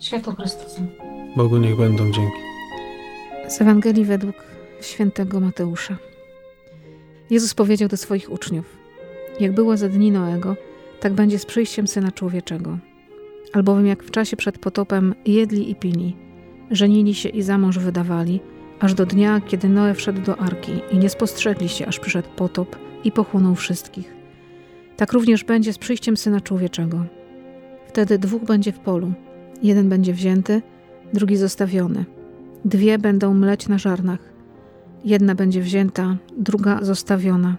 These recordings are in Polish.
Światło Chrystusa. Bogu niech będą dzięki. Z Ewangelii według świętego Mateusza. Jezus powiedział do swoich uczniów: Jak było za dni Noego, tak będzie z przyjściem syna człowieczego. Albowiem jak w czasie przed potopem jedli i pili, żenili się i za mąż wydawali, aż do dnia, kiedy Noe wszedł do arki i nie spostrzegli się, aż przyszedł potop i pochłonął wszystkich. Tak również będzie z przyjściem syna człowieczego. Wtedy dwóch będzie w polu Jeden będzie wzięty, drugi zostawiony. Dwie będą mleć na żarnach. Jedna będzie wzięta, druga zostawiona.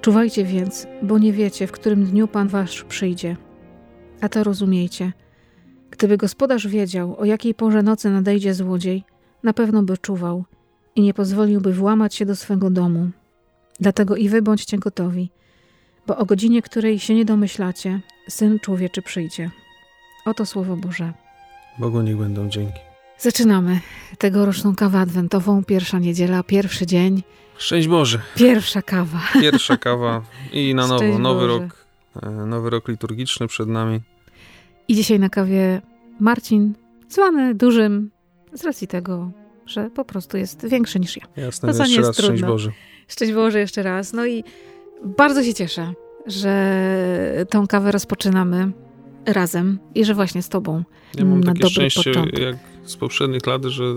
Czuwajcie więc, bo nie wiecie, w którym dniu Pan Wasz przyjdzie. A to rozumiejcie. Gdyby gospodarz wiedział, o jakiej porze nocy nadejdzie złodziej, na pewno by czuwał i nie pozwoliłby włamać się do swego domu. Dlatego i wy bądźcie gotowi, bo o godzinie, której się nie domyślacie, Syn Człowieczy przyjdzie. Oto Słowo Boże. Bogu niech będą dzięki. Zaczynamy tegoroczną kawę adwentową, pierwsza niedziela, pierwszy dzień. Szczęść Boże. Pierwsza kawa. Pierwsza kawa i na nowo, nowy Boże. rok, e, nowy rok liturgiczny przed nami. I dzisiaj na kawie Marcin, zwany dużym z racji tego, że po prostu jest większy niż ja. Jasne, To co nie jeszcze jest raz szczęść. Boże. Szczęść Boże jeszcze raz. No i bardzo się cieszę, że tą kawę rozpoczynamy razem i że właśnie z tobą. Ja mam Na takie dobry szczęście początek. jak z poprzednich lat, że e,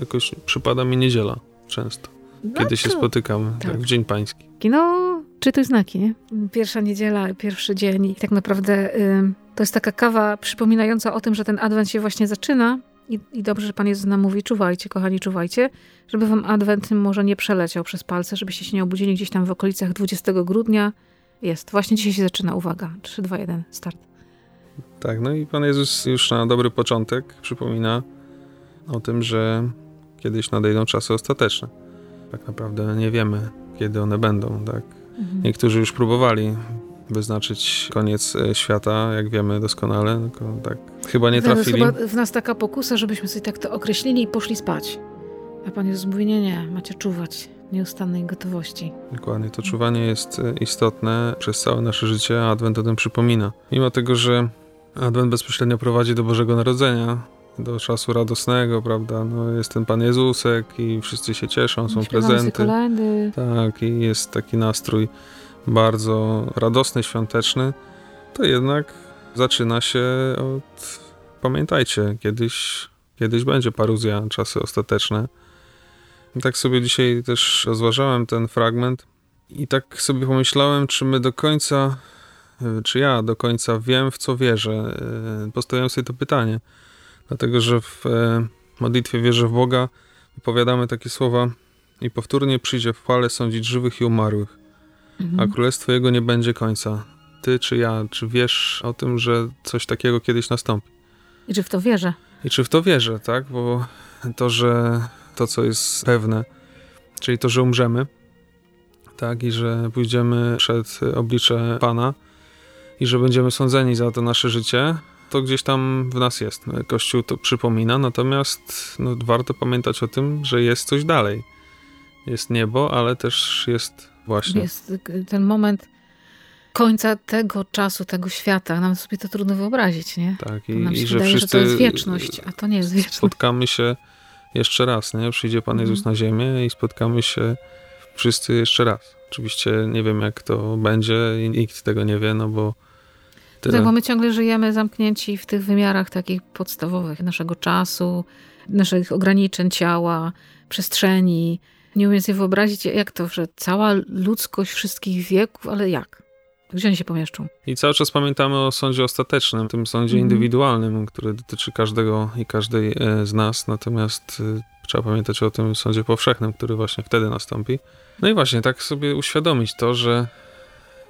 jakoś przypada mi niedziela często, kiedy się No to- spotykamy, tak. tak. w Dzień Pański. No, czytuj znaki, nie? Pierwsza niedziela, pierwszy dzień i tak naprawdę to jest taka kawa przypominająca o tym, że ten adwent się właśnie zaczyna i, i dobrze, że Pan Jezus nam mówi, czuwajcie, kochani, czuwajcie, żeby wam adwent może nie przeleciał przez palce, żebyście się nie obudzili gdzieś tam w okolicach 20 grudnia. Jest, właśnie dzisiaj się zaczyna, uwaga, 3, 2, 1, start. Tak, no i Pan Jezus już na dobry początek przypomina o tym, że kiedyś nadejdą czasy ostateczne. Tak naprawdę nie wiemy, kiedy one będą, tak? Mhm. Niektórzy już próbowali wyznaczyć koniec e, świata, jak wiemy doskonale, tylko tak chyba nie trafili. chyba w nas taka pokusa, żebyśmy sobie tak to określili i poszli spać. A Pan Jezus mówi, nie, nie, macie czuwać nieustannej gotowości. Dokładnie, to czuwanie jest e, istotne przez całe nasze życie, a Adwent o tym przypomina. Mimo tego, że Adwent bezpośrednio prowadzi do Bożego Narodzenia, do czasu radosnego, prawda? No, jest ten Pan Jezusek i wszyscy się cieszą, są Śpiewamy prezenty. kolendy. Tak, i jest taki nastrój bardzo radosny, świąteczny, to jednak zaczyna się od. Pamiętajcie, kiedyś, kiedyś będzie paruzja, czasy ostateczne. Tak sobie dzisiaj też rozważałem ten fragment i tak sobie pomyślałem, czy my do końca, czy ja do końca wiem, w co wierzę. Y, Postawiłem sobie to pytanie, dlatego że w e, modlitwie wierzę w Boga wypowiadamy takie słowa i powtórnie przyjdzie w chwale sądzić żywych i umarłych, a królestwo jego nie będzie końca. Ty czy ja, czy wiesz o tym, że coś takiego kiedyś nastąpi? I czy w to wierzę? I czy w to wierzę, tak? Bo to, że to, co jest pewne, czyli to, że umrzemy, tak, i że pójdziemy przed oblicze Pana i że będziemy sądzeni za to nasze życie, to gdzieś tam w nas jest. Kościół to przypomina, natomiast no, warto pamiętać o tym, że jest coś dalej. Jest niebo, ale też jest właśnie. Jest ten moment końca tego czasu, tego świata. Nam sobie to trudno wyobrazić, nie? Tak, i, nam i się że wydaje, że wszyscy to jest wieczność, a to nie jest wieczność. spotkamy się jeszcze raz, nie? Przyjdzie Pan Mhm. Jezus na ziemię i spotkamy się wszyscy jeszcze raz. Oczywiście nie wiem, jak to będzie i nikt tego nie wie, no bo tyle. Tak, bo my ciągle żyjemy zamknięci w tych wymiarach takich podstawowych naszego czasu, naszych ograniczeń ciała, przestrzeni. Nie umiem sobie wyobrazić, jak to, że cała ludzkość wszystkich wieków, ale jak? Gdzie oni się pomieszczą? I cały czas pamiętamy o sądzie ostatecznym, tym sądzie Mhm. indywidualnym, który dotyczy każdego i każdej e, z nas, natomiast e, trzeba pamiętać o tym sądzie powszechnym, który właśnie wtedy nastąpi. No i właśnie, tak sobie uświadomić to, że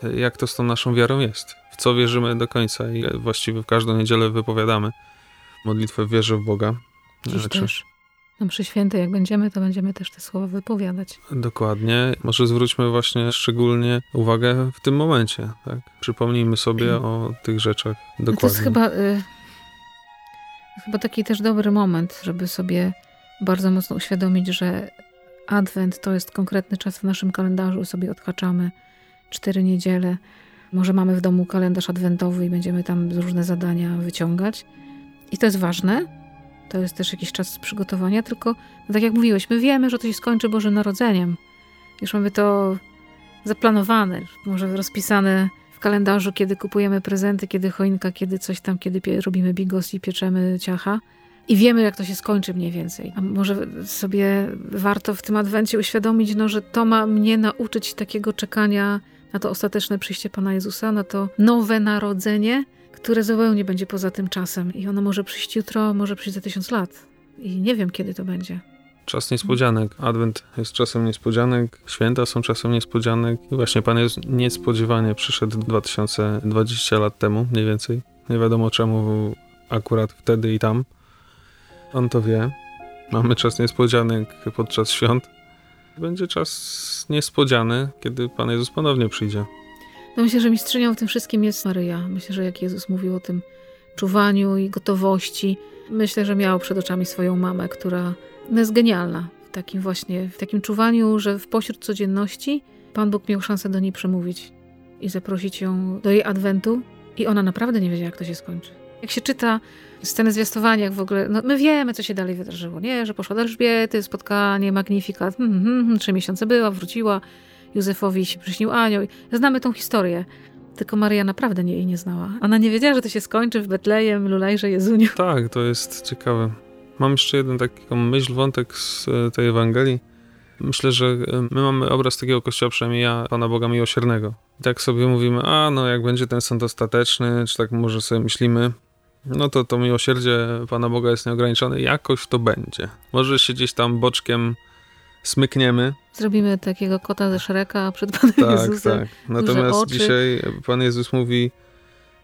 e, jak to z tą naszą wiarą jest, w co wierzymy do końca i właściwie w każdą niedzielę wypowiadamy modlitwę w wierze w Boga. Dziś czy- też. Na mszy świętej, jak będziemy, to będziemy też te słowa wypowiadać. Dokładnie. Może zwróćmy właśnie szczególnie uwagę w tym momencie. Tak? Przypomnijmy sobie o tych rzeczach dokładnie. No to jest chyba... Y... Chyba taki też dobry moment, żeby sobie bardzo mocno uświadomić, że Adwent to jest konkretny czas w naszym kalendarzu, sobie odhaczamy cztery niedziele. Może mamy w domu kalendarz adwentowy i będziemy tam różne zadania wyciągać. I to jest ważne. To jest też jakiś czas przygotowania, tylko no tak jak mówiłeś, my wiemy, że to się skończy Bożym Narodzeniem. Już mamy to zaplanowane, może rozpisane w kalendarzu, kiedy kupujemy prezenty, kiedy choinka, kiedy coś tam, kiedy robimy bigos i pieczemy ciacha. I wiemy, jak to się skończy mniej więcej. A może sobie warto w tym adwencie uświadomić, no, że to ma mnie nauczyć takiego czekania na to ostateczne przyjście Pana Jezusa, na to nowe narodzenie, które zupełnie będzie poza tym czasem. I ono może przyjść jutro, może przyjść za tysiąc lat. I nie wiem, kiedy to będzie. Czas niespodzianek. Adwent jest czasem niespodzianek, święta są czasem niespodzianek. I właśnie Pan Jezus niespodziewanie przyszedł 2020 lat temu, mniej więcej. Nie wiadomo czemu akurat wtedy i tam. On to wie. Mamy czas niespodzianek podczas świąt. Będzie czas niespodziany, kiedy Pan Jezus ponownie przyjdzie. No myślę, że mistrzynią w tym wszystkim jest Maryja. Myślę, że jak Jezus mówił o tym czuwaniu i gotowości, myślę, że miał przed oczami swoją mamę, która no jest genialna w takim właśnie, w takim czuwaniu, że w pośród codzienności Pan Bóg miał szansę do niej przemówić i zaprosić ją do jej adwentu i ona naprawdę nie wiedziała, jak to się skończy. Jak się czyta sceny zwiastowania, jak w ogóle, no my wiemy, co się dalej wydarzyło, nie? Że poszła do Elżbiety, spotkanie, magnifikat, hmm, hmm, trzy miesiące była, wróciła, Józefowi się przyśnił anioł. Znamy tą historię. Tylko Maria naprawdę nie, jej nie znała. Ona nie wiedziała, że to się skończy w Betlejem, Lulajże, Jezuniu. Tak, to jest ciekawe. Mam jeszcze jeden taki myśl, wątek z e, tej Ewangelii. Myślę, że e, my mamy obraz takiego kościoła, przynajmniej ja, Pana Boga Miłosiernego. I tak sobie mówimy, a no jak będzie ten sąd ostateczny, czy tak może sobie myślimy, no to to miłosierdzie Pana Boga jest nieograniczone, jakoś to będzie. Może się gdzieś tam boczkiem smykniemy. Zrobimy takiego kota ze Szreka przed Panem tak, Jezusem. Tak, Natomiast dzisiaj Pan Jezus mówi,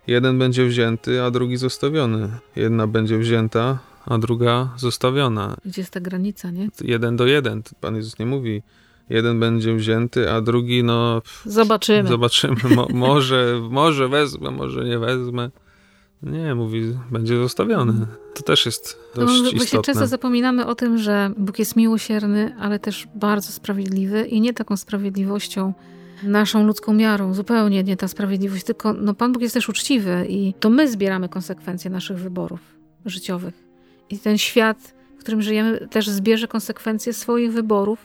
jeden będzie wzięty, a drugi zostawiony. Jedna będzie wzięta, a druga zostawiona. Gdzie jest ta granica, nie? Jeden do jeden. Pan Jezus nie mówi, jeden będzie wzięty, a drugi no... Zobaczymy. Zobaczymy. Mo może, może wezmę, może nie wezmę. Nie, mówi, będzie zostawiony. To też jest dość no, istotne. Właśnie często zapominamy o tym, że Bóg jest miłosierny, ale też bardzo sprawiedliwy i nie taką sprawiedliwością naszą ludzką miarą, zupełnie nie ta sprawiedliwość, tylko no, Pan Bóg jest też uczciwy i to my zbieramy konsekwencje naszych wyborów życiowych. I ten świat, w którym żyjemy, też zbierze konsekwencje swoich wyborów.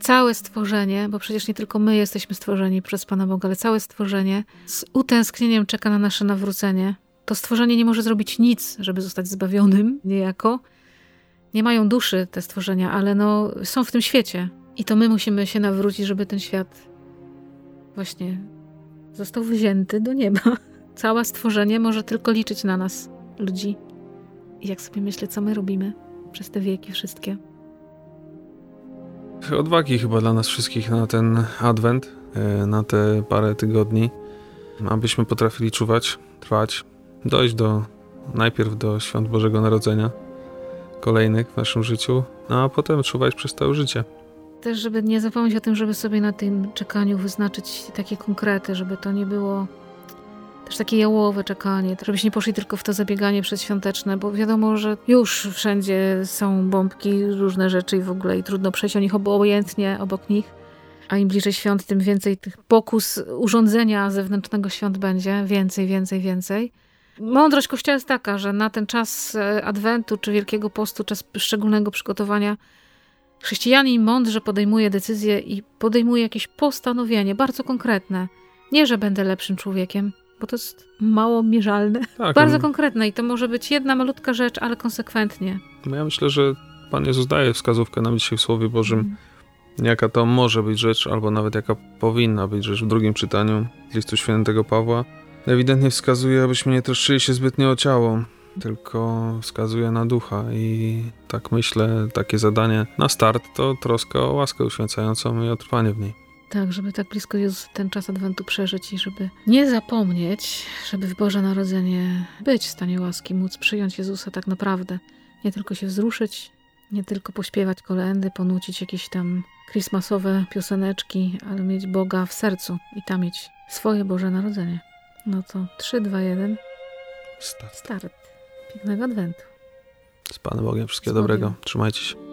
Całe stworzenie, bo przecież nie tylko my jesteśmy stworzeni przez Pana Boga, ale całe stworzenie z utęsknieniem czeka na nasze nawrócenie to stworzenie nie może zrobić nic, żeby zostać zbawionym niejako. Nie mają duszy te stworzenia, ale no, są w tym świecie. I to my musimy się nawrócić, żeby ten świat właśnie został wzięty do nieba. Całe stworzenie może tylko liczyć na nas, ludzi. I jak sobie myślę, co my robimy przez te wieki wszystkie. Odwagi chyba dla nas wszystkich na ten adwent, e, na te parę tygodni, abyśmy potrafili czuwać, trwać, dojść do najpierw do świąt Bożego Narodzenia, kolejnych w naszym życiu, no a potem czuwać przez całe życie. Też, żeby nie zapomnieć o tym, żeby sobie na tym czekaniu wyznaczyć takie konkrety, żeby to nie było też takie jałowe czekanie, żebyśmy nie poszli tylko w to zabieganie przedświąteczne, bo wiadomo, że już wszędzie są bombki, różne rzeczy i w ogóle i trudno przejść o nich obojętnie obok nich. A im bliżej świąt, tym więcej tych pokus urządzenia zewnętrznego świąt będzie. Więcej, więcej, więcej. Mądrość Kościoła jest taka, że na ten czas e, Adwentu czy Wielkiego Postu, czas szczególnego przygotowania, chrześcijanin mądrze podejmuje decyzje i podejmuje jakieś postanowienie bardzo konkretne. Nie, że będę lepszym człowiekiem, bo to jest mało mierzalne. Tak, bardzo konkretne i to może być jedna malutka rzecz, ale konsekwentnie. No ja myślę, że Pan Jezus daje wskazówkę nam dzisiaj w Słowie Bożym, mm. jaka to może być rzecz, albo nawet jaka powinna być rzecz w drugim czytaniu listu świętego Pawła ewidentnie wskazuje, abyśmy nie troszczyli się zbytnio o ciało, tylko wskazuje na ducha i tak myślę, takie zadanie na start to troska o łaskę uświęcającą i o trwanie w niej. Tak, żeby tak blisko Jezus ten czas Adwentu przeżyć i żeby nie zapomnieć, żeby w Boże Narodzenie być w stanie łaski, móc przyjąć Jezusa tak naprawdę. Nie tylko się wzruszyć, nie tylko pośpiewać kolendy, ponucić jakieś tam christmasowe pioseneczki, ale mieć Boga w sercu i tam mieć swoje Boże Narodzenie. No to 3, 2, 1. Start. Start. Pięknego adwentu. Z Panem Bogiem. Wszystkiego dobrego. Trzymajcie się.